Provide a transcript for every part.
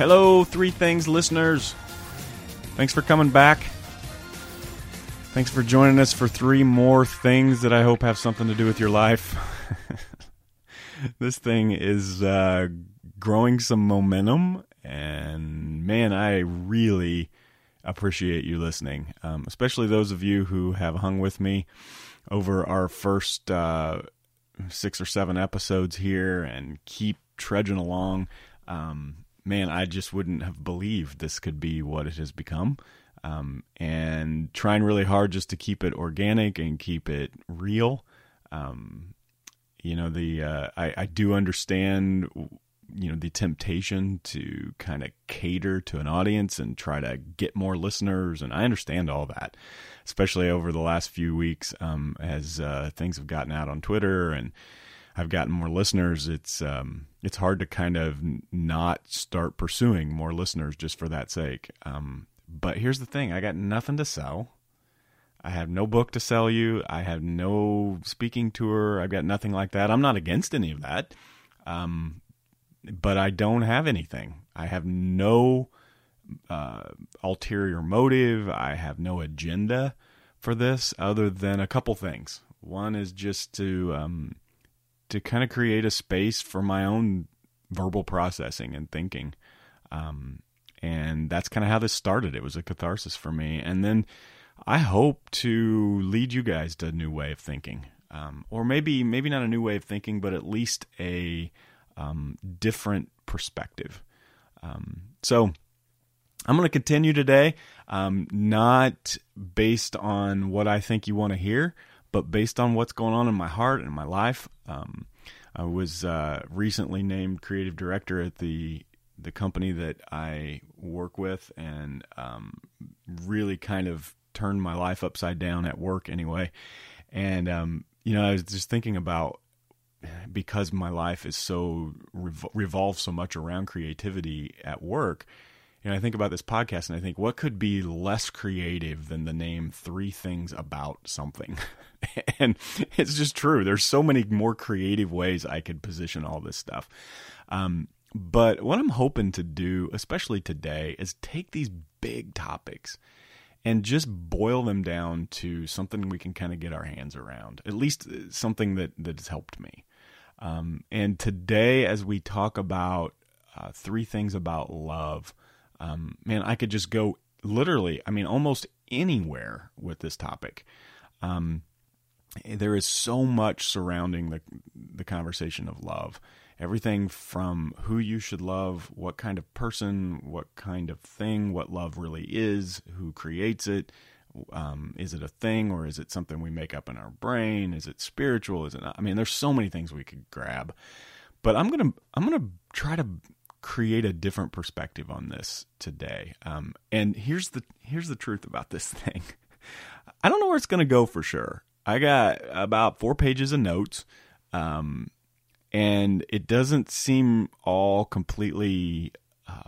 Hello, Three Things listeners. Thanks for coming back. Thanks for joining us for three more things that I hope have something to do with your life. this thing is uh, growing some momentum, and man, I really appreciate you listening, um, especially those of you who have hung with me over our first uh, six or seven episodes here and keep trudging along. Um, man, I just wouldn't have believed this could be what it has become um, and trying really hard just to keep it organic and keep it real. Um, you know, the uh, I, I do understand you know the temptation to kind of cater to an audience and try to get more listeners and i understand all that especially over the last few weeks um, as uh, things have gotten out on twitter and i've gotten more listeners it's um, it's hard to kind of not start pursuing more listeners just for that sake um, but here's the thing I got nothing to sell. I have no book to sell you. I have no speaking tour. I've got nothing like that. I'm not against any of that. Um, but I don't have anything. I have no uh, ulterior motive. I have no agenda for this other than a couple things. One is just to um, to kind of create a space for my own verbal processing and thinking. Um, and that's kind of how this started. It was a catharsis for me. And then I hope to lead you guys to a new way of thinking. Um, or maybe maybe not a new way of thinking, but at least a um, different perspective. Um, so I'm going to continue today, um, not based on what I think you want to hear, but based on what's going on in my heart and my life. Um, I was uh, recently named creative director at the the company that I work with and um, really kind of turned my life upside down at work anyway. And, um, you know, I was just thinking about because my life is so revol- revolves so much around creativity at work. You know, I think about this podcast and I think, what could be less creative than the name three things about something? and it's just true. There's so many more creative ways I could position all this stuff. Um, but what I'm hoping to do, especially today, is take these big topics and just boil them down to something we can kind of get our hands around. At least uh, something that that has helped me. Um, and today, as we talk about uh, three things about love, um, man, I could just go literally. I mean, almost anywhere with this topic. Um, there is so much surrounding the the conversation of love everything from who you should love, what kind of person, what kind of thing, what love really is, who creates it. Um, is it a thing or is it something we make up in our brain? Is it spiritual? Is it not? I mean, there's so many things we could grab, but I'm gonna I'm gonna try to create a different perspective on this today. Um, and here's the here's the truth about this thing. I don't know where it's gonna go for sure. I got about four pages of notes. Um, and it doesn't seem all completely uh,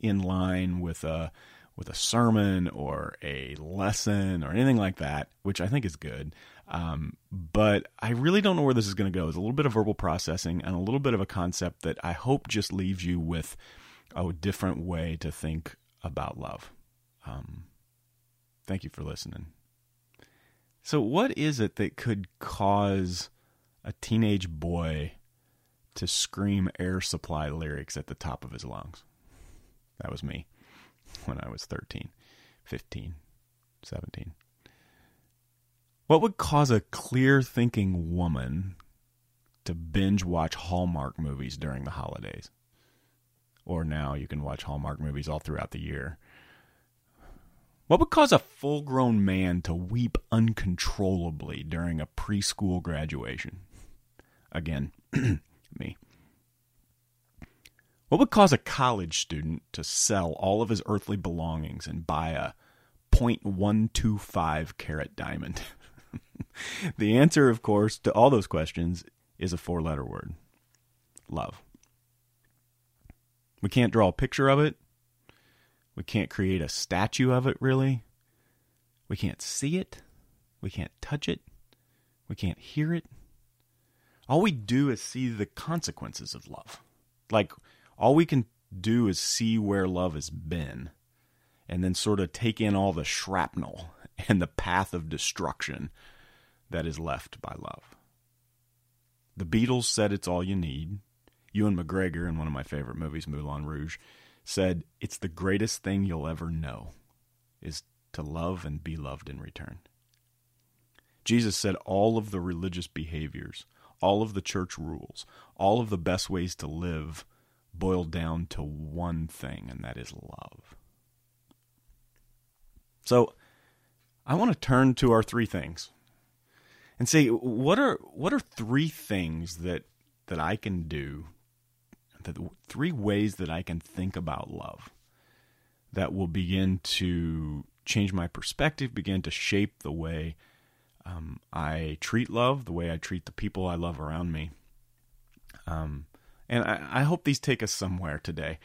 in line with a with a sermon or a lesson or anything like that, which I think is good. Um, but I really don't know where this is going to go. It's a little bit of verbal processing and a little bit of a concept that I hope just leaves you with a different way to think about love. Um, thank you for listening. So, what is it that could cause a teenage boy to scream air supply lyrics at the top of his lungs. That was me when I was 13, 15, 17. What would cause a clear thinking woman to binge watch Hallmark movies during the holidays? Or now you can watch Hallmark movies all throughout the year. What would cause a full grown man to weep uncontrollably during a preschool graduation? Again, me. What would cause a college student to sell all of his earthly belongings and buy a 0.125 carat diamond? the answer, of course, to all those questions is a four letter word love. We can't draw a picture of it. We can't create a statue of it, really. We can't see it. We can't touch it. We can't hear it all we do is see the consequences of love. Like all we can do is see where love has been and then sort of take in all the shrapnel and the path of destruction that is left by love. The Beatles said it's all you need. Ewan McGregor, in one of my favorite movies, Moulin Rouge, said it's the greatest thing you'll ever know is to love and be loved in return. Jesus said all of the religious behaviors, all of the church rules, all of the best ways to live boil down to one thing, and that is love. So I want to turn to our three things and say what are what are three things that that I can do that three ways that I can think about love that will begin to change my perspective, begin to shape the way um, I treat love, the way I treat the people I love around me. Um, and I, I, hope these take us somewhere today.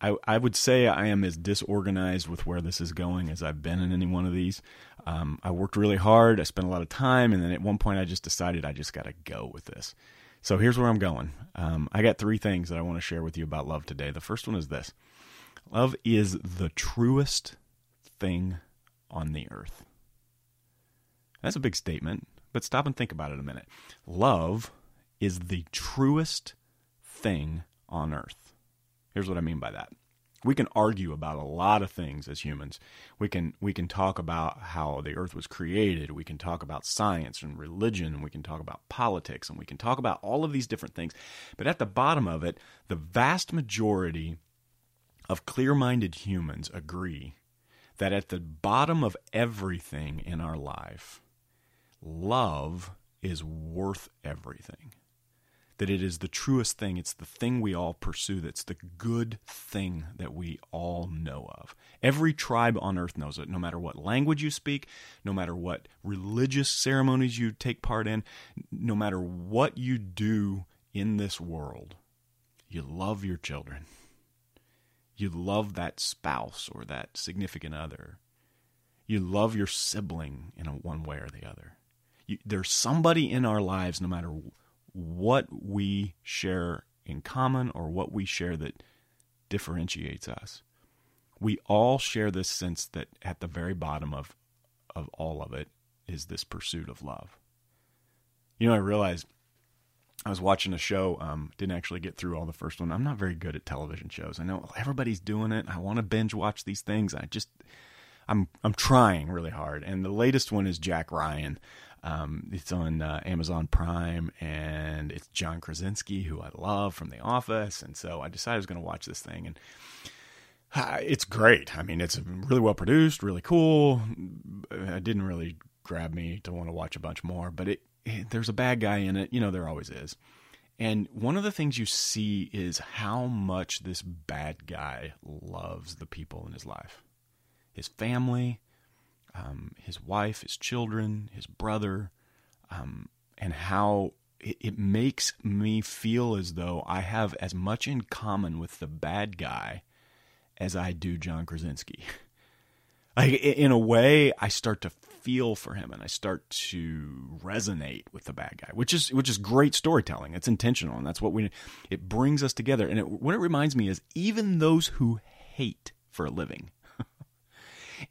I, I, would say I am as disorganized with where this is going as I've been in any one of these. Um, I worked really hard, I spent a lot of time, and then at one point I just decided I just got to go with this. So here's where I'm going. Um, I got three things that I want to share with you about love today. The first one is this love is the truest thing on the earth. That's a big statement, but stop and think about it a minute. Love is the truest thing on earth. Here's what I mean by that. We can argue about a lot of things as humans. We can we can talk about how the earth was created. We can talk about science and religion. and We can talk about politics and we can talk about all of these different things. But at the bottom of it, the vast majority of clear-minded humans agree that at the bottom of everything in our life, love is worth everything that it is the truest thing. It's the thing we all pursue. That's the good thing that we all know of. Every tribe on earth knows it, no matter what language you speak, no matter what religious ceremonies you take part in, no matter what you do in this world. You love your children. You love that spouse or that significant other. You love your sibling in a one way or the other. You, there's somebody in our lives, no matter what we share in common or what we share that differentiates us. We all share this sense that at the very bottom of of all of it is this pursuit of love. You know, I realized I was watching a show, um, didn't actually get through all the first one. I'm not very good at television shows. I know everybody's doing it. I want to binge watch these things. I just I'm I'm trying really hard. And the latest one is Jack Ryan. Um, it's on uh, Amazon Prime, and it's John Krasinski, who I love from The Office, and so I decided I was going to watch this thing, and uh, it's great. I mean, it's really well produced, really cool. It didn't really grab me to want to watch a bunch more, but it, it there's a bad guy in it, you know, there always is. And one of the things you see is how much this bad guy loves the people in his life, his family, um, his wife, his children, his brother, um, and how it, it makes me feel as though I have as much in common with the bad guy as I do John Krasinski. like in a way, I start to feel for him and I start to resonate with the bad guy, which is which is great storytelling. It's intentional, and that's what we. It brings us together, and it, what it reminds me is even those who hate for a living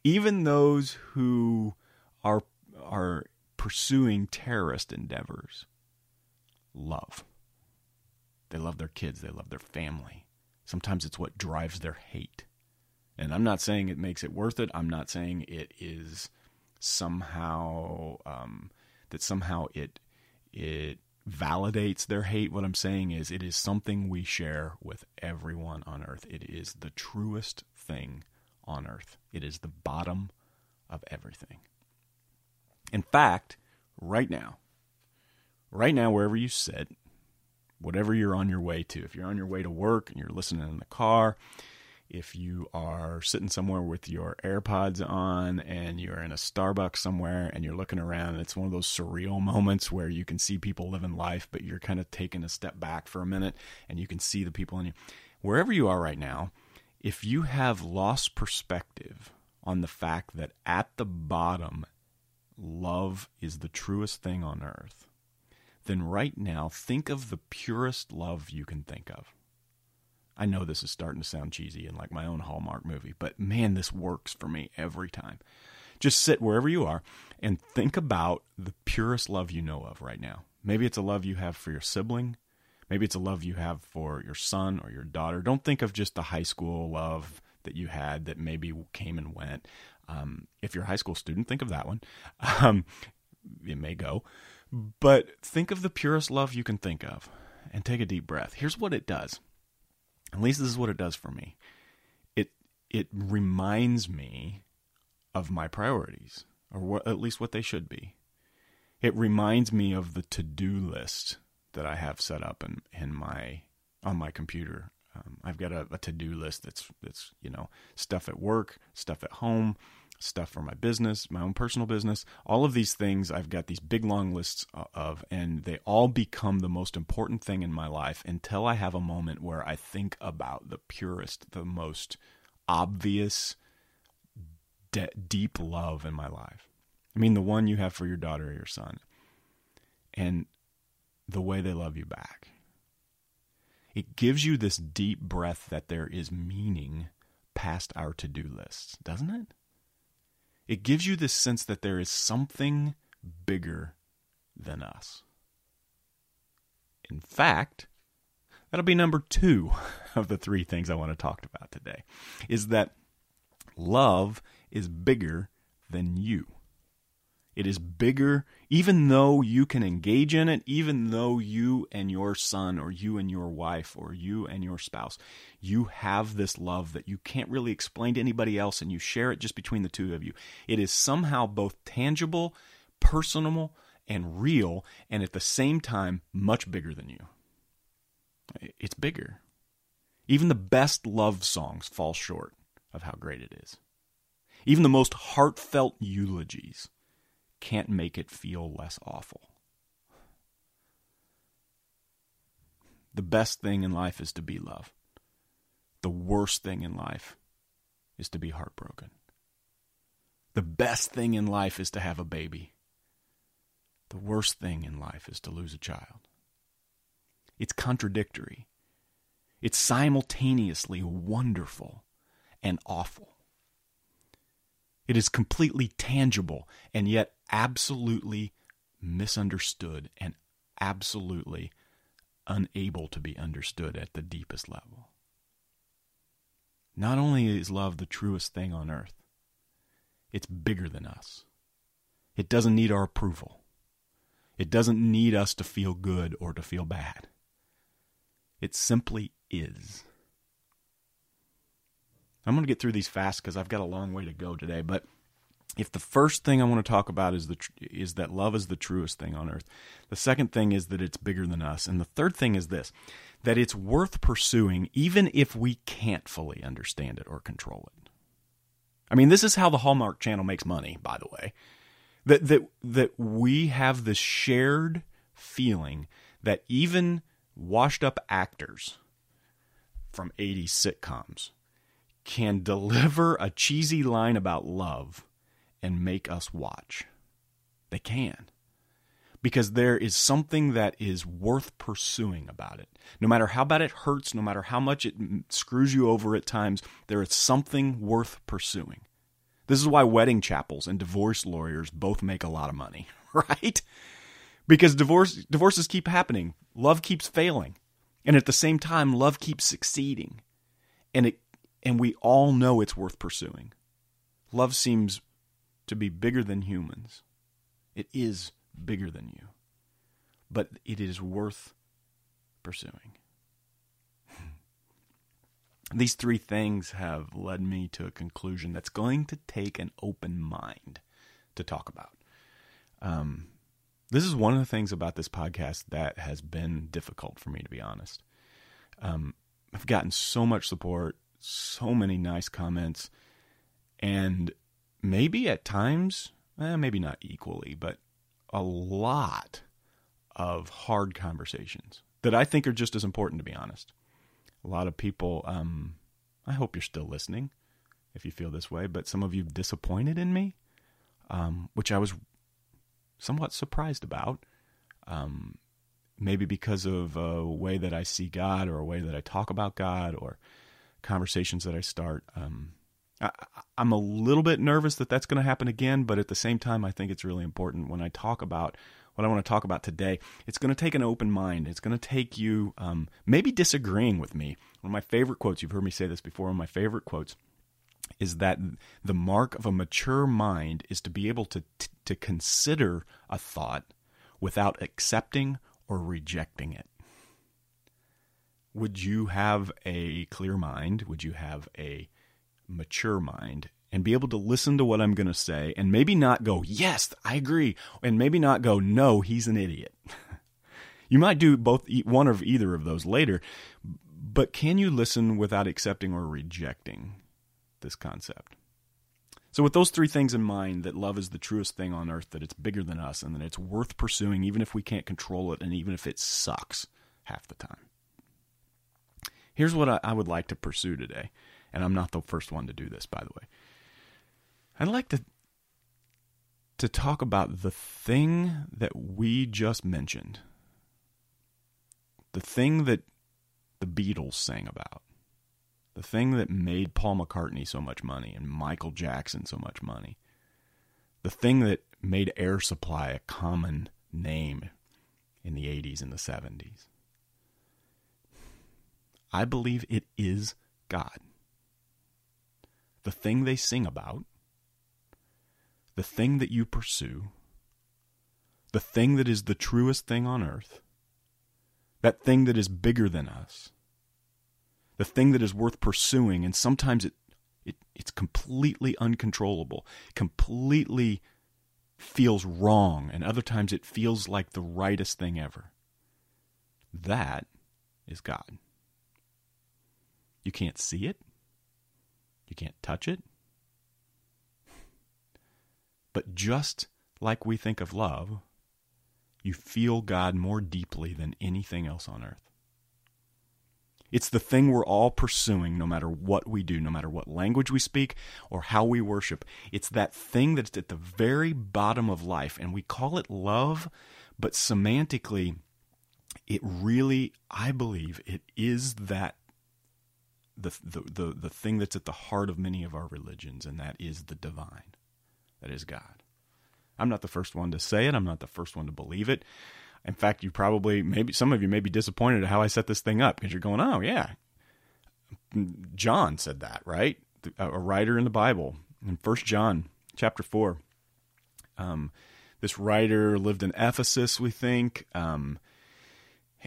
even those who are are pursuing terrorist endeavors love. They love their kids, they love their family. Sometimes it's what drives their hate. And I'm not saying it makes it worth it. I'm not saying it is somehow um, that somehow it it validates their hate. What I'm saying is it is something we share with everyone on earth. It is the truest thing on earth. It is the bottom of everything. In fact, right now, right now, wherever you sit, whatever you're on your way to, if you're on your way to work and you're listening in the car, if you are sitting somewhere with your AirPods on and you're in a Starbucks somewhere and you're looking around, it's one of those surreal moments where you can see people living life, but you're kind of taking a step back for a minute and you can see the people in you. Wherever you are right now, if you have lost perspective on the fact that at the bottom, love is the truest thing on earth, then right now think of the purest love you can think of. I know this is starting to sound cheesy and like my own Hallmark movie, but man, this works for me every time. Just sit wherever you are and think about the purest love you know of right now. Maybe it's a love you have for your sibling. Maybe it's a love you have for your son or your daughter. Don't think of just the high school love that you had that maybe came and went. Um, if you're a high school student, think of that one. Um, it may go. But think of the purest love you can think of and take a deep breath. Here's what it does. At least this is what it does for me. It it reminds me of my priorities, or what, at least what they should be. It reminds me of the to-do list that I have set up in, in my on my computer. Um, I've got a, a to-do list that's that's you know stuff at work, stuff at home, stuff for my business, my own personal business. All of these things I've got these big long lists of, and they all become the most important thing in my life until I have a moment where I think about the purest, the most obvious, de- deep love in my life. I mean, the one you have for your daughter or your son. And the way they love you back. It gives you this deep breath that there is meaning past our to do lists, doesn't it? It gives you this sense that there is something bigger than us. In fact, that'll be number two of the three things I want to talk about today is that love is bigger than you. It is bigger, even though you can engage in it, even though you and your son, or you and your wife, or you and your spouse, you have this love that you can't really explain to anybody else, and you share it just between the two of you. It is somehow both tangible, personal, and real, and at the same time, much bigger than you. It's bigger. Even the best love songs fall short of how great it is. Even the most heartfelt eulogies can't make it feel less awful. The best thing in life is to be loved. The worst thing in life is to be heartbroken. The best thing in life is to have a baby. The worst thing in life is to lose a child. It's contradictory. It's simultaneously wonderful and awful. It is completely tangible and yet absolutely misunderstood and absolutely unable to be understood at the deepest level. Not only is love the truest thing on earth, it's bigger than us. It doesn't need our approval. It doesn't need us to feel good or to feel bad. It simply is. I'm going to get through these fast because I've got a long way to go today, but if the first thing I want to talk about is the is that love is the truest thing on earth, the second thing is that it's bigger than us, and the third thing is this that it's worth pursuing even if we can't fully understand it or control it. I mean, this is how the Hallmark Channel makes money, by the way. That that that we have this shared feeling that even washed up actors from 80s sitcoms can deliver a cheesy line about love and make us watch. They can. Because there is something that is worth pursuing about it. No matter how bad it hurts, no matter how much it screws you over at times, there is something worth pursuing. This is why wedding chapels and divorce lawyers both make a lot of money, right? Because divorce divorces keep happening, love keeps failing, and at the same time love keeps succeeding. And it and we all know it's worth pursuing. Love seems to be bigger than humans. It is bigger than you. But it is worth pursuing. These three things have led me to a conclusion that's going to take an open mind to talk about. Um, this is one of the things about this podcast that has been difficult for me, to be honest. Um, I've gotten so much support, so many nice comments, and maybe at times, eh, maybe not equally, but a lot of hard conversations that I think are just as important, to be honest. A lot of people, um, I hope you're still listening if you feel this way, but some of you disappointed in me, um, which I was somewhat surprised about. Um, maybe because of a way that I see God or a way that I talk about God or conversations that I start. Um, I, I'm a little bit nervous that that's going to happen again, but at the same time, I think it's really important when I talk about what I want to talk about today. It's going to take an open mind. It's going to take you um, maybe disagreeing with me. One of my favorite quotes, you've heard me say this before, one of my favorite quotes is that the mark of a mature mind is to be able to, to consider a thought without accepting or rejecting it. Would you have a clear mind? Would you have a mature mind and be able to listen to what I'm going to say and maybe not go, yes, I agree, and maybe not go, no, he's an idiot. you might do both, one of either of those later, but can you listen without accepting or rejecting this concept? So, with those three things in mind, that love is the truest thing on earth, that it's bigger than us, and that it's worth pursuing even if we can't control it, and even if it sucks half the time. Here's what I, I would like to pursue today, and I'm not the first one to do this, by the way. I'd like to to talk about the thing that we just mentioned. The thing that the Beatles sang about the thing that made Paul McCartney so much money and Michael Jackson so much money, the thing that made Air Supply a common name in the 80s and the 70s. I believe it is God. The thing they sing about, the thing that you pursue, the thing that is the truest thing on earth, that thing that is bigger than us the thing that is worth pursuing, and sometimes it, it it's completely uncontrollable, completely feels wrong, and other times it feels like the rightest thing ever. That is God. You can't see it. You can't touch it. But just like we think of love, you feel God more deeply than anything else on earth. It's the thing we're all pursuing no matter what we do, no matter what language we speak or how we worship. It's that thing that's at the very bottom of life, and we call it love, but semantically, it really, I believe, it is that the, the, the, the thing that's at the heart of many of our religions, and that is the divine. That is God. I'm not the first one to say it. I'm not the first one to believe it. In fact, you probably, maybe some of you may be disappointed at how I set this thing up because you're going, oh, yeah. John said that, right? A writer in the Bible in First John chapter 4. Um, this writer lived in Ephesus, we think, um,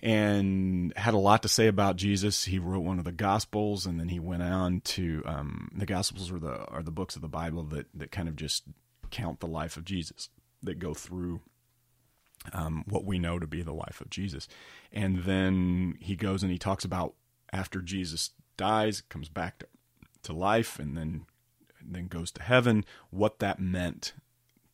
and had a lot to say about Jesus. He wrote one of the Gospels, and then he went on to um, the Gospels are the are the books of the Bible that that kind of just count the life of Jesus, that go through um, what we know to be the life of Jesus. And then he goes and he talks about after Jesus dies, comes back to, to life, and then then goes to heaven. What that meant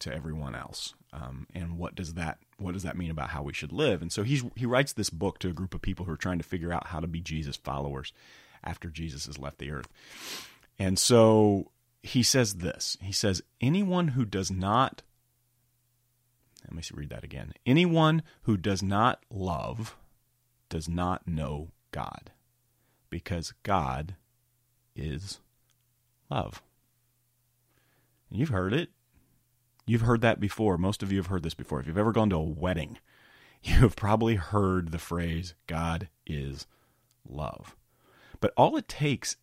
to everyone else, um, and what does that what does that mean about how we should live? And so he's he writes this book to a group of people who are trying to figure out how to be Jesus followers after Jesus has left the earth. And so he says this. He says anyone who does not let me read that again. Anyone who does not love does not know God, because God is love. you've heard it. You've heard that before. Most of you have heard this before. If you've ever gone to a wedding, you have probably heard the phrase, God is love. But all it takes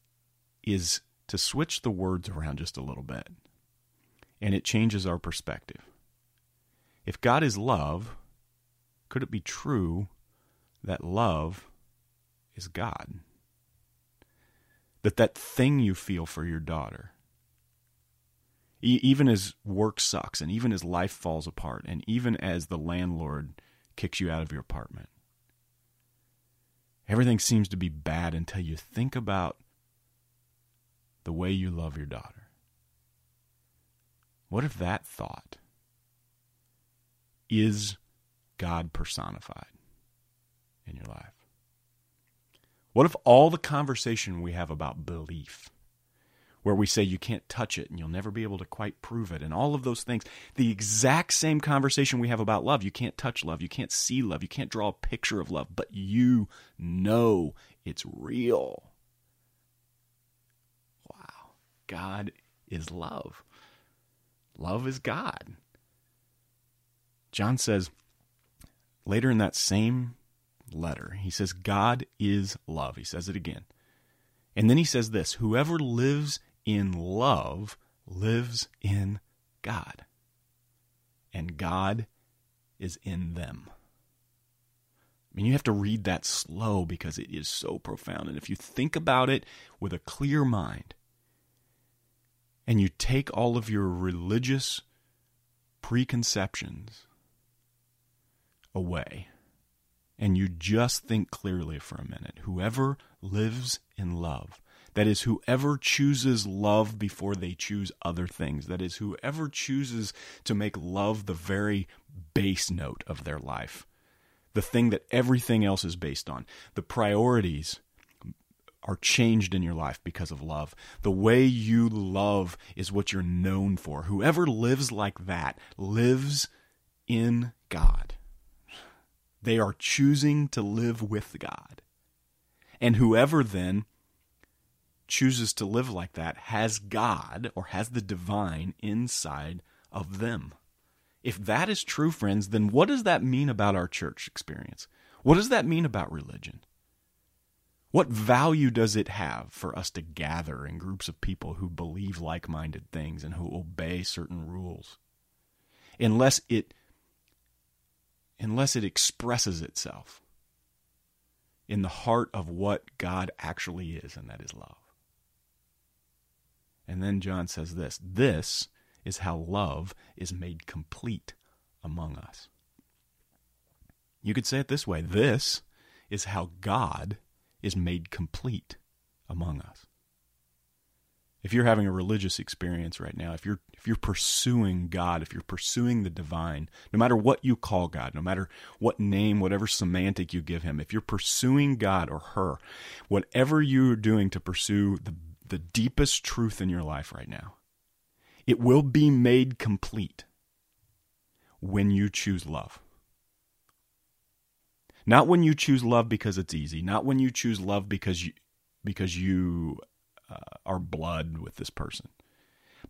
is to switch the words around just a little bit, and it changes our perspective. If God is love, could it be true that love is God? That that thing you feel for your daughter, even as work sucks and even as life falls apart and even as the landlord kicks you out of your apartment, everything seems to be bad until you think about the way you love your daughter. What if that thought is God personified in your life? What if all the conversation we have about belief, where we say you can't touch it and you'll never be able to quite prove it, and all of those things. The exact same conversation we have about love. You can't touch love, you can't see love, you can't draw a picture of love, but you know it's real. Wow. God is love. Love is God. John says later in that same letter, he says, God is love. He says it again. And then he says this Whoever lives in love lives in God, and God is in them. I mean, you have to read that slow because it is so profound. And if you think about it with a clear mind, and you take all of your religious preconceptions away and you just think clearly for a minute. Whoever lives in love, that is, whoever chooses love before they choose other things, that is, whoever chooses to make love the very base note of their life, the thing that everything else is based on, the priorities are changed in your life because of love. The way you love is what you're known for. Whoever lives like that lives in God. They are choosing to live with God. And whoever then chooses to live like that has God or has the divine inside of them. If that is true, friends, then what does that mean about our church experience? What does that mean about religion? What value does it have for us to gather in groups of people who believe like minded things and who obey certain rules? Unless it unless it expresses itself in the heart of what God actually is, and that is love. And then John says this this is how love is made complete among us. You could say it this way this is how God is made complete among us if you're having a religious experience right now, if you're if you're pursuing God, if you're pursuing the divine, no matter what you call God, no matter what name, whatever semantic you give him, if you're pursuing God or her, whatever you're doing to pursue the the deepest truth in your life right now, it will be made complete when you choose love. Not when you choose love because it's easy, not when you choose love because you because you uh, our blood with this person.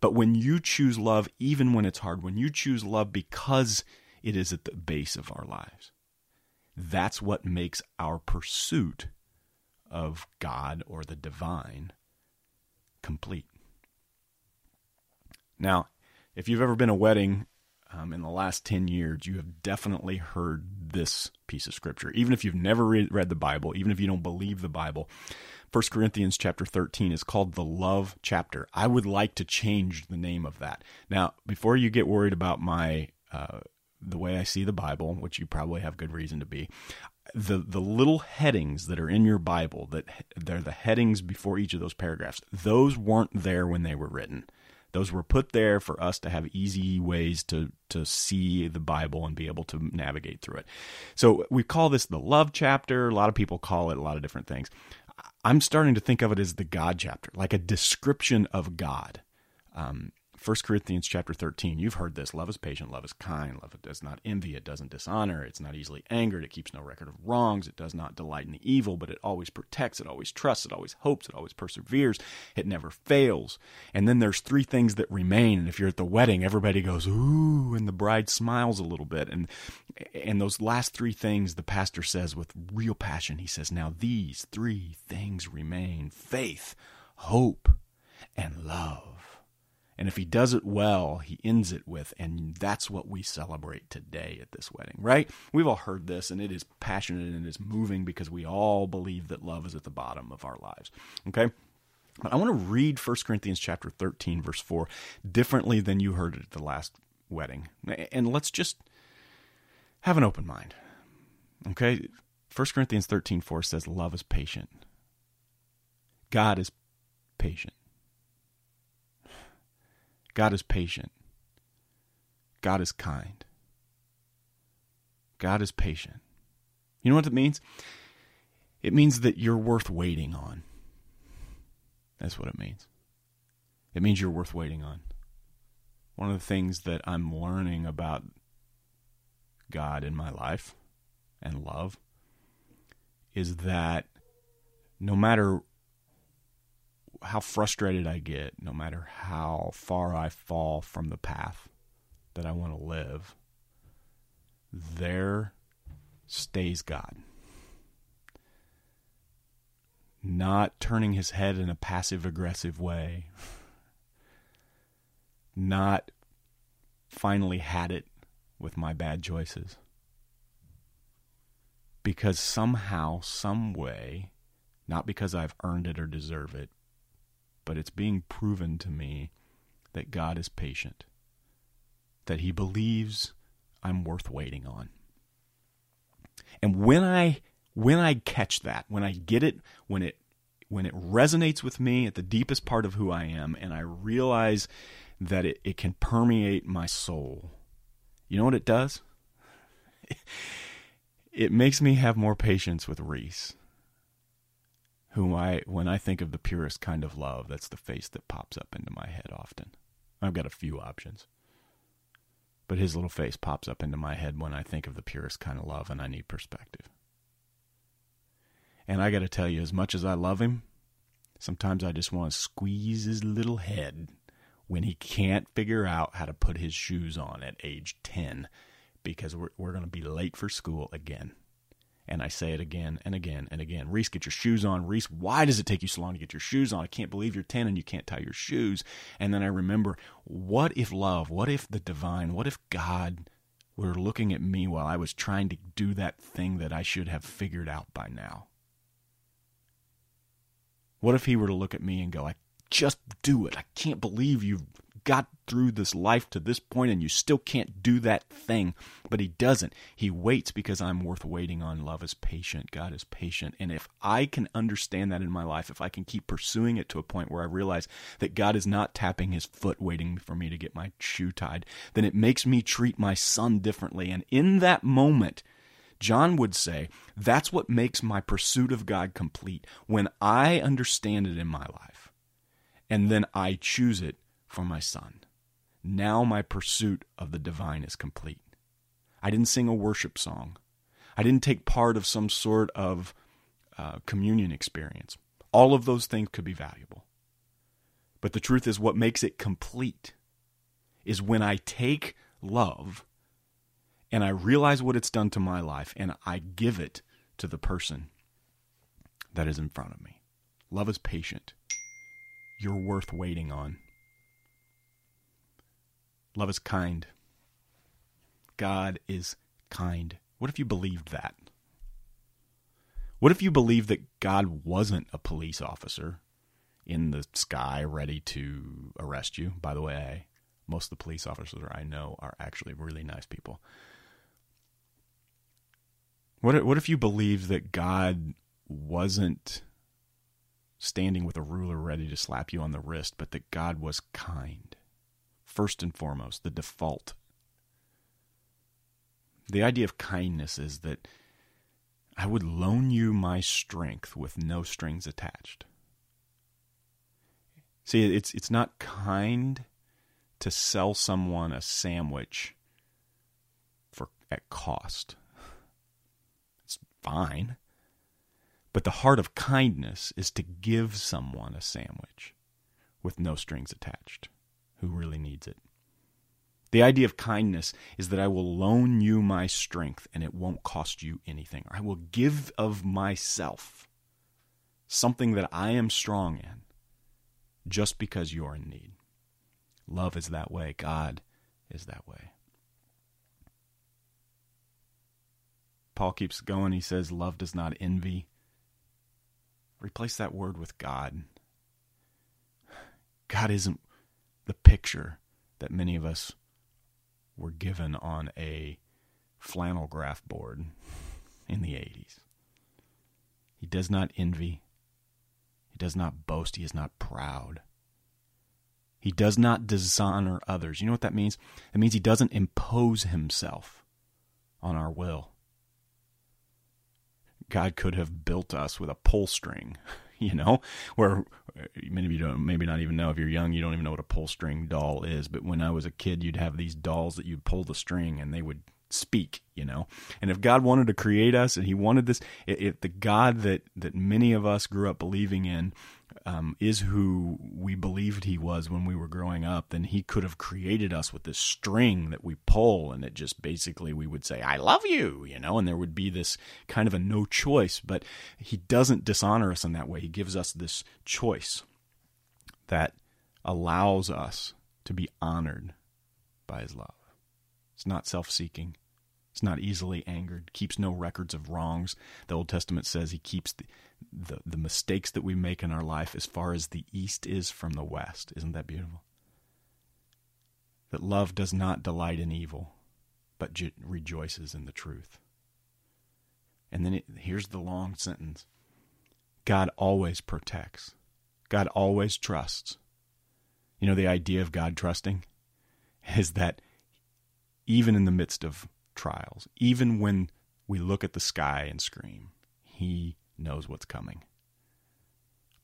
But when you choose love, even when it's hard, when you choose love because it is at the base of our lives, that's what makes our pursuit of God or the divine complete. Now, if you've ever been a wedding um, in the last 10 years, you have definitely heard this piece of scripture. Even if you've never read, read the Bible, even if you don't believe the Bible, 1 Corinthians chapter 13 is called the love chapter. I would like to change the name of that. Now, before you get worried about my uh, the way I see the Bible, which you probably have good reason to be, the the little headings that are in your Bible that they're the headings before each of those paragraphs. Those weren't there when they were written. Those were put there for us to have easy ways to to see the Bible and be able to navigate through it. So we call this the love chapter. A lot of people call it a lot of different things. I'm starting to think of it as the God chapter, like a description of God. Um, 1 Corinthians chapter 13, you've heard this. Love is patient, love is kind, love does not envy, it doesn't dishonor, it's not easily angered, it keeps no record of wrongs, it does not delight in the evil, but it always protects, it always trusts, it always hopes, it always perseveres, it never fails. And then there's three things that remain, and if you're at the wedding, everybody goes, ooh, and the bride smiles a little bit. And and those last three things the pastor says with real passion, he says, Now these three things remain faith, hope, and love. And if he does it well, he ends it with, and that's what we celebrate today at this wedding, right? We've all heard this, and it is passionate and it is moving because we all believe that love is at the bottom of our lives, okay? But I want to read 1 Corinthians chapter 13, verse 4, differently than you heard it at the last wedding. And let's just have an open mind, okay? 1 Corinthians 13, 4 says, Love is patient. God is patient. God is patient. God is kind. God is patient. You know what it means? It means that you're worth waiting on. That's what it means. It means you're worth waiting on. One of the things that I'm learning about God in my life and love is that no matter how frustrated I get, no matter how far I fall from the path that I want to live, there stays God. Not turning his head in a passive aggressive way. Not finally had it with my bad choices. Because somehow, some way, not because I've earned it or deserve it, but it's being proven to me that God is patient, that He believes I'm worth waiting on. And when I when I catch that, when I get it, when it when it resonates with me at the deepest part of who I am, and I realize that it, it can permeate my soul, you know what it does? it makes me have more patience with Reese whom I, when I think of the purest kind of love, that's the face that pops up into my head often. I've got a few options. But his little face pops up into my head when I think of the purest kind of love and I need perspective. And I got to tell you, as much as I love him, sometimes I just want to squeeze his little head when he can't figure out how to put his shoes on at age 10 because we're, we're going to be late for school again. And I say it again and again and again. Reese, get your shoes on. Reese, why does it take you so long to get your shoes on? I can't believe you're 10 and you can't tie your shoes. And then I remember, what if love, what if the divine, what if God were looking at me while I was trying to do that thing that I should have figured out by now? What if he were to look at me and go, I just do it. I can't believe you've got through this life to this point and you still can't do that thing. But he doesn't. He waits because I'm worth waiting on. Love is patient. God is patient. And if I can understand that in my life, if I can keep pursuing it to a point where I realize that God is not tapping his foot waiting for me to get my shoe tied, then it makes me treat my son differently. And in that moment, John would say, that's what makes my pursuit of God complete when I understand it in my life. And then I choose it for my son. Now my pursuit of the divine is complete. I didn't sing a worship song. I didn't take part of some sort of uh, communion experience. All of those things could be valuable. But the truth is, what makes it complete is when I take love and I realize what it's done to my life and I give it to the person that is in front of me. Love is patient. You're worth waiting on. Love is kind. God is kind. What if you believed that? What if you believed that God wasn't a police officer in the sky ready to arrest you? By the way, most of the police officers I know are actually really nice people. What what if you believed that God wasn't standing with a ruler ready to slap you on the wrist, but that God was kind? First and foremost, the default. The idea of kindness is that I would loan you my strength with no strings attached. See, it's it's not kind to sell someone a sandwich for at cost. It's fine. But the heart of kindness is to give someone a sandwich with no strings attached who really needs it. The idea of kindness is that I will loan you my strength and it won't cost you anything. I will give of myself something that I am strong in just because you're in need. Love is that way. God is that way. Paul keeps going. He says, Love does not envy. Replace that word with God. God isn't the picture that many of us were given on a flannel graph board in the 80s. He does not envy. He does not boast. He is not proud. He does not dishonor others. You know what that means? It means he doesn't impose himself on our will. God could have built us with a pull string. you know, where uh, many of you don't, maybe not even know if you're young, you don't even know what a pull string doll is. But when I was a kid, you'd have these dolls that you'd pull the string and they would speak, you know. And if God wanted to create us and he wanted this, if the God that, that many of us grew up believing in um, is who we believed he was when we were growing up, then he could have created us with this string that we pull, and it just basically we would say, I love you, you know, and there would be this kind of a no choice. But he doesn't dishonor us in that way. He gives us this choice that allows us to be honored by his love. It's not self seeking. Not easily angered, keeps no records of wrongs. The Old Testament says he keeps the, the, the mistakes that we make in our life as far as the east is from the west. Isn't that beautiful? That love does not delight in evil, but je- rejoices in the truth. And then it, here's the long sentence God always protects, God always trusts. You know, the idea of God trusting is that even in the midst of trials, even when we look at the sky and scream, He knows what's coming.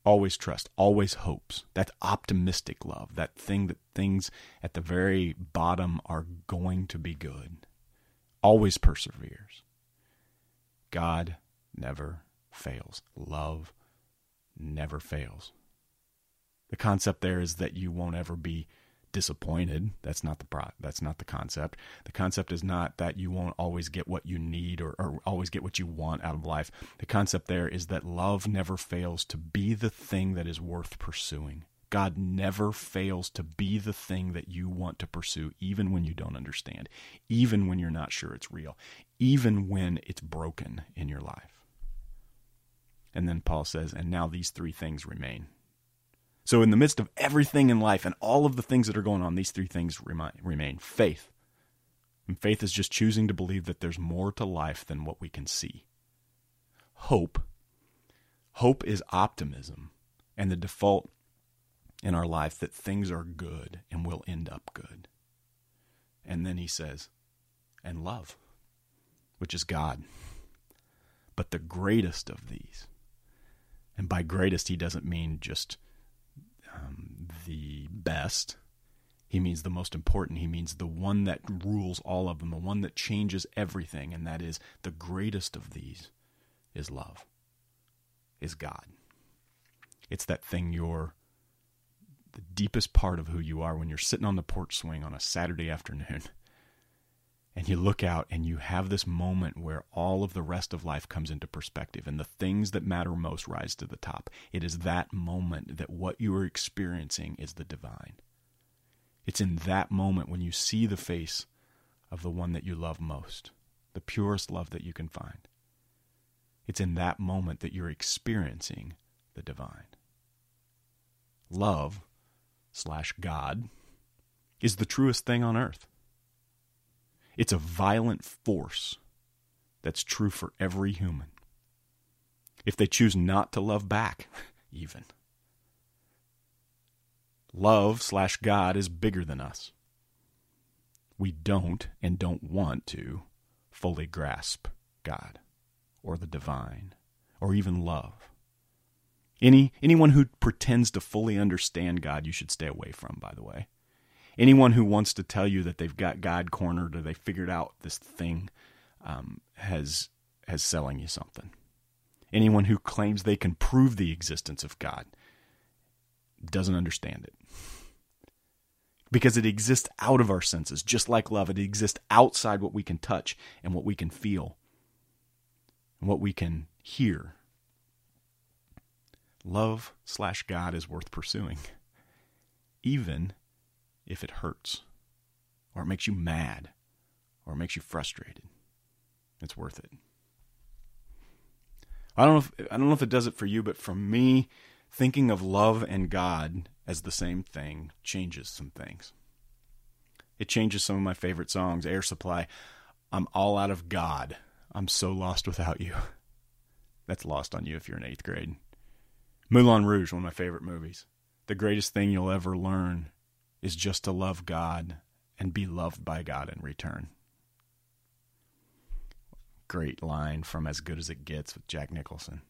Always trust, always hopes. That optimistic love, that thing that things at the very bottom are going to be good. Always perseveres. God never fails. Love never fails. The concept there is that you won't ever be disappointed. That's not the pro- that's not the concept. The concept is not that you won't always get what you need or, or always get what you want out of life. The concept there is that love never fails to be the thing that is worth pursuing. God never fails to be the thing that you want to pursue, even when you don't understand, even when you're not sure it's real, even when it's broken in your life. And then Paul says, and now these three things remain so, in the midst of everything in life and all of the things that are going on, these three things remain faith. And faith is just choosing to believe that there's more to life than what we can see. Hope. Hope is optimism and the default in our life that things are good and will end up good. And then he says, and love, which is God. But the greatest of these, and by greatest, he doesn't mean just best. He means the most important. He means the one that rules all of them, the one that changes everything, and that is the greatest of these is love, is God. It's that thing you're the deepest part of who you are when you're sitting on the porch swing on a Saturday afternoon and you look out and you have this moment where all of the rest of life comes into perspective and the things that matter most rise to the top. It is that moment that what you are experiencing is the divine. It's in that moment when you see the face of the one that you love most, the purest love that you can find. It's in that moment that you're experiencing the divine. Love slash God is the truest thing on earth. It's a violent force that's true for every human. If they choose not to love back, even. Love slash God is bigger than us. We don't and don't want to fully grasp God or the divine or even love. Any anyone who pretends to fully understand God, you should stay away from, by the way anyone who wants to tell you that they've got God cornered or they figured out this thing um, has has selling you something. Anyone who claims they can prove the existence of God doesn't understand it. Because it exists out of our senses, just like love. It exists outside what we can touch and what we can feel and what we can hear. Love slash God is worth pursuing, even if it hurts, or it makes you mad, or it makes you frustrated. It's worth it. I don't know if I don't know if it does it for you, but for me, thinking of love and God as the same thing changes some things. It changes some of my favorite songs. Air Supply, I'm all out of God. I'm so lost without you. That's lost on you if you're in eighth grade. Moulin Rouge, one of my favorite movies. The greatest thing you'll ever learn is just to love God and be loved by God in return. Great line from As Good as It Gets with Jack Nicholson.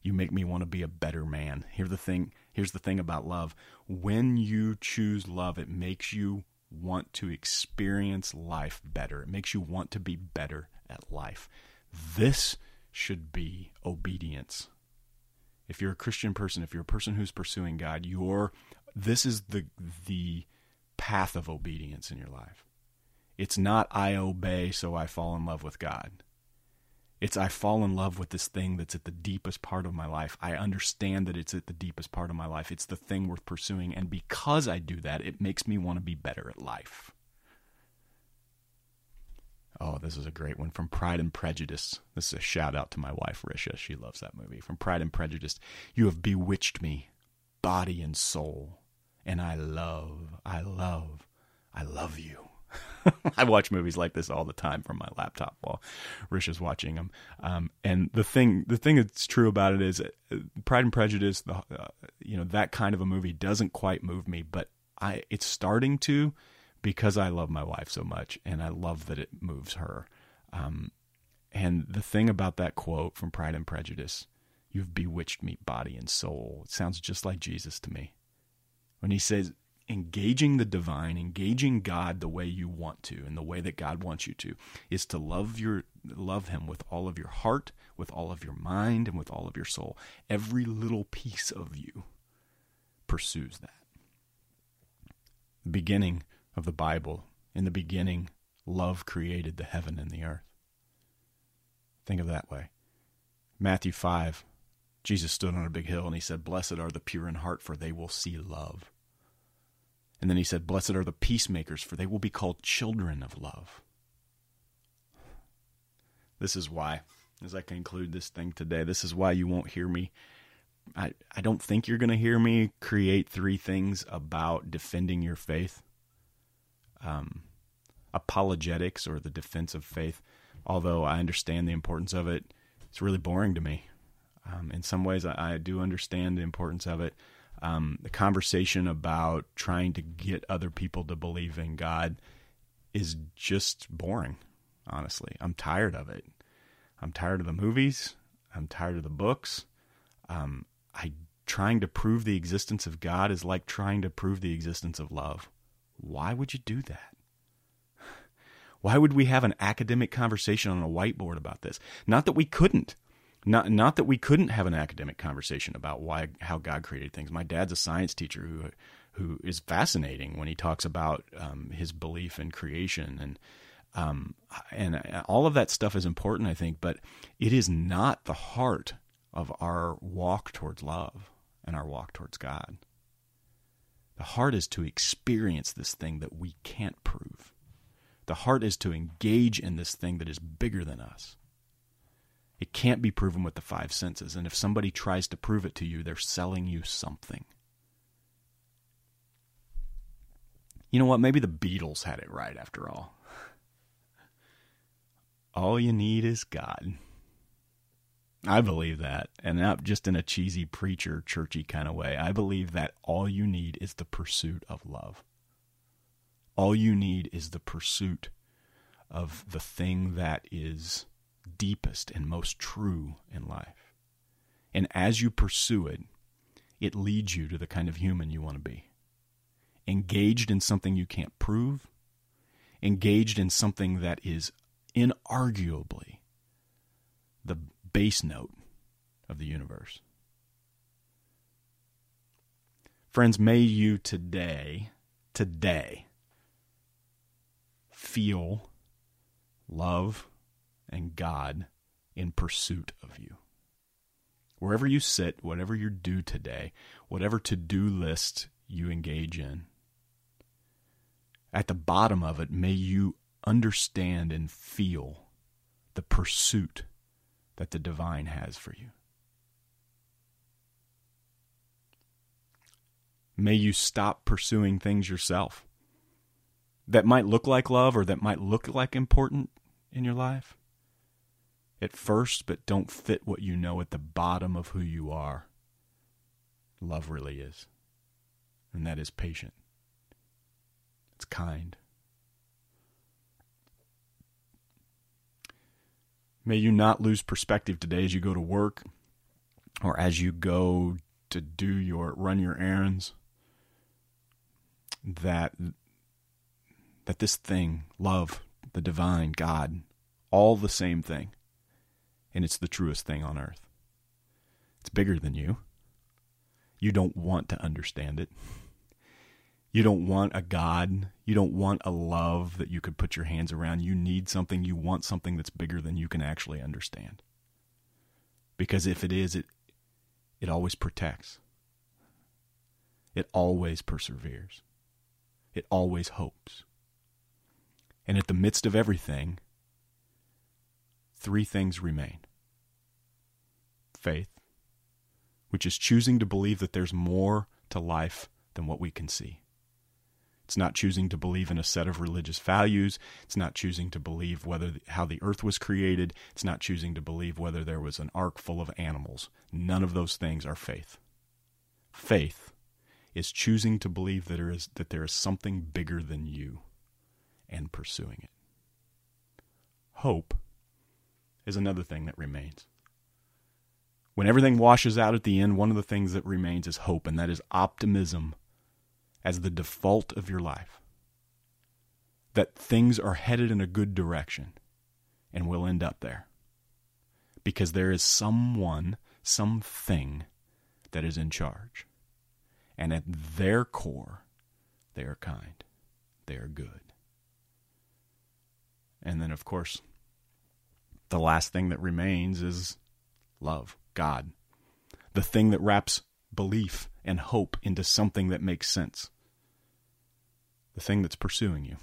You make me want to be a better man. Here's the thing, here's the thing about love. When you choose love, it makes you want to experience life better. It makes you want to be better at life. This should be obedience. If you're a Christian person, if you're a person who's pursuing God, your this is the the path of obedience in your life. It's not I obey so I fall in love with God. It's I fall in love with this thing that's at the deepest part of my life. I understand that it's at the deepest part of my life. It's the thing worth pursuing. And because I do that, it makes me want to be better at life. Oh, this is a great one from Pride and Prejudice. This is a shout out to my wife, Risha. She loves that movie. From Pride and Prejudice You have bewitched me, body and soul. And I love, I love, I love you. I watch movies like this all the time from my laptop while Rish is watching them. Um, and the thing, the thing that's true about it is, uh, Pride and Prejudice, the uh, you know that kind of a movie doesn't quite move me, but I it's starting to because I love my wife so much, and I love that it moves her. Um, and the thing about that quote from Pride and Prejudice, "You've bewitched me, body and soul," it sounds just like Jesus to me when he says engaging the divine, engaging God the way you want to and the way that God wants you to is to love your love him with all of your heart, with all of your mind and with all of your soul. Every little piece of you pursues that. The beginning of the Bible, in the beginning, love created the heaven and the earth. Think of that way. Matthew 5, Jesus stood on a big hill and he said, Blessed are the pure in heart, for they will see love. And then he said, Blessed are the peacemakers, for they will be called children of love. This is why, as I conclude this thing today, this is why you won't hear me. I, I don't think you're going to hear me create three things about defending your faith. Um, apologetics or the defense of faith, although I understand the importance of it, it's really boring to me. Um, in some ways, I, I do understand the importance of it um, the conversation about trying to get other people to believe in God is just boring, honestly. I'm tired of it. I'm tired of the movies. I'm tired of the books. Um, I trying to prove the existence of God is like trying to prove the existence of love. Why would you do that? Why would we have an academic conversation on a whiteboard about this? Not that we couldn't. Not not that we couldn't have an academic conversation about why how God created things. My dad's a science teacher who who is fascinating when he talks about um, his belief in creation and um, and all of that stuff is important, I think, but it is not the heart of our walk towards love and our walk towards God. The heart is to experience this thing that we can't prove. The heart is to engage in this thing that is bigger than us. It can't be proven with the five senses. And if somebody tries to prove it to you, they're selling you something. You know what? Maybe the Beatles had it right after all. All you need is God. I believe that. And not just in a cheesy preacher, churchy kind of way. I believe that all you need is the pursuit of love. All you need is the pursuit of the thing that is deepest and most true in life. And as you pursue it, it leads you to the kind of human you want to be. Engaged in something you can't prove, engaged in something that is inarguably the bass note of the universe. Friends, may you today, today, feel love and God in pursuit of you. Wherever you sit, whatever you do today, whatever to do list you engage in, at the bottom of it, may you understand and feel the pursuit that the divine has for you. May you stop pursuing things yourself that might look like love or that might look like important in your life at first, but don't fit what you know at the bottom of who you are. Love really is. And that is patient, it's kind. May you not lose perspective today as you go to work or as you go to do your run your errands that that this thing love the divine god all the same thing and it's the truest thing on earth. It's bigger than you. You don't want to understand it. You don't want a god. You don't want a love that you could put your hands around. You need something. You want something that's bigger than you can actually understand. Because if it is it it always protects. It always perseveres. It always hopes. And at the midst of everything, three things remain faith, which is choosing to believe that there's more to life than what we can see. It's not choosing to believe in a set of religious values. It's not choosing to believe whether how the earth was created. It's not choosing to believe whether there was an ark full of animals. None of those things are faith. Faith is choosing to believe that there is that there is something bigger than you and pursuing it. Hope is another thing that remains. When everything washes out at the end, one of the things that remains is hope, and that is optimism as the default of your life. That things are headed in a good direction and will end up there. Because there is someone, something that is in charge. And at their core, they are kind, they are good. And then, of course, the last thing that remains is love, God. The thing that wraps belief and hope into something that makes sense. The thing that's pursuing you.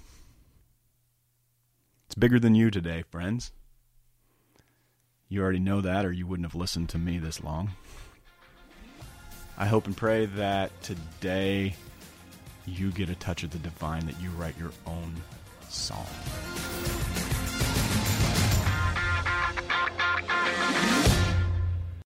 It's bigger than you today, friends. You already know that, or you wouldn't have listened to me this long. I hope and pray that today you get a touch of the divine, that you write your own song.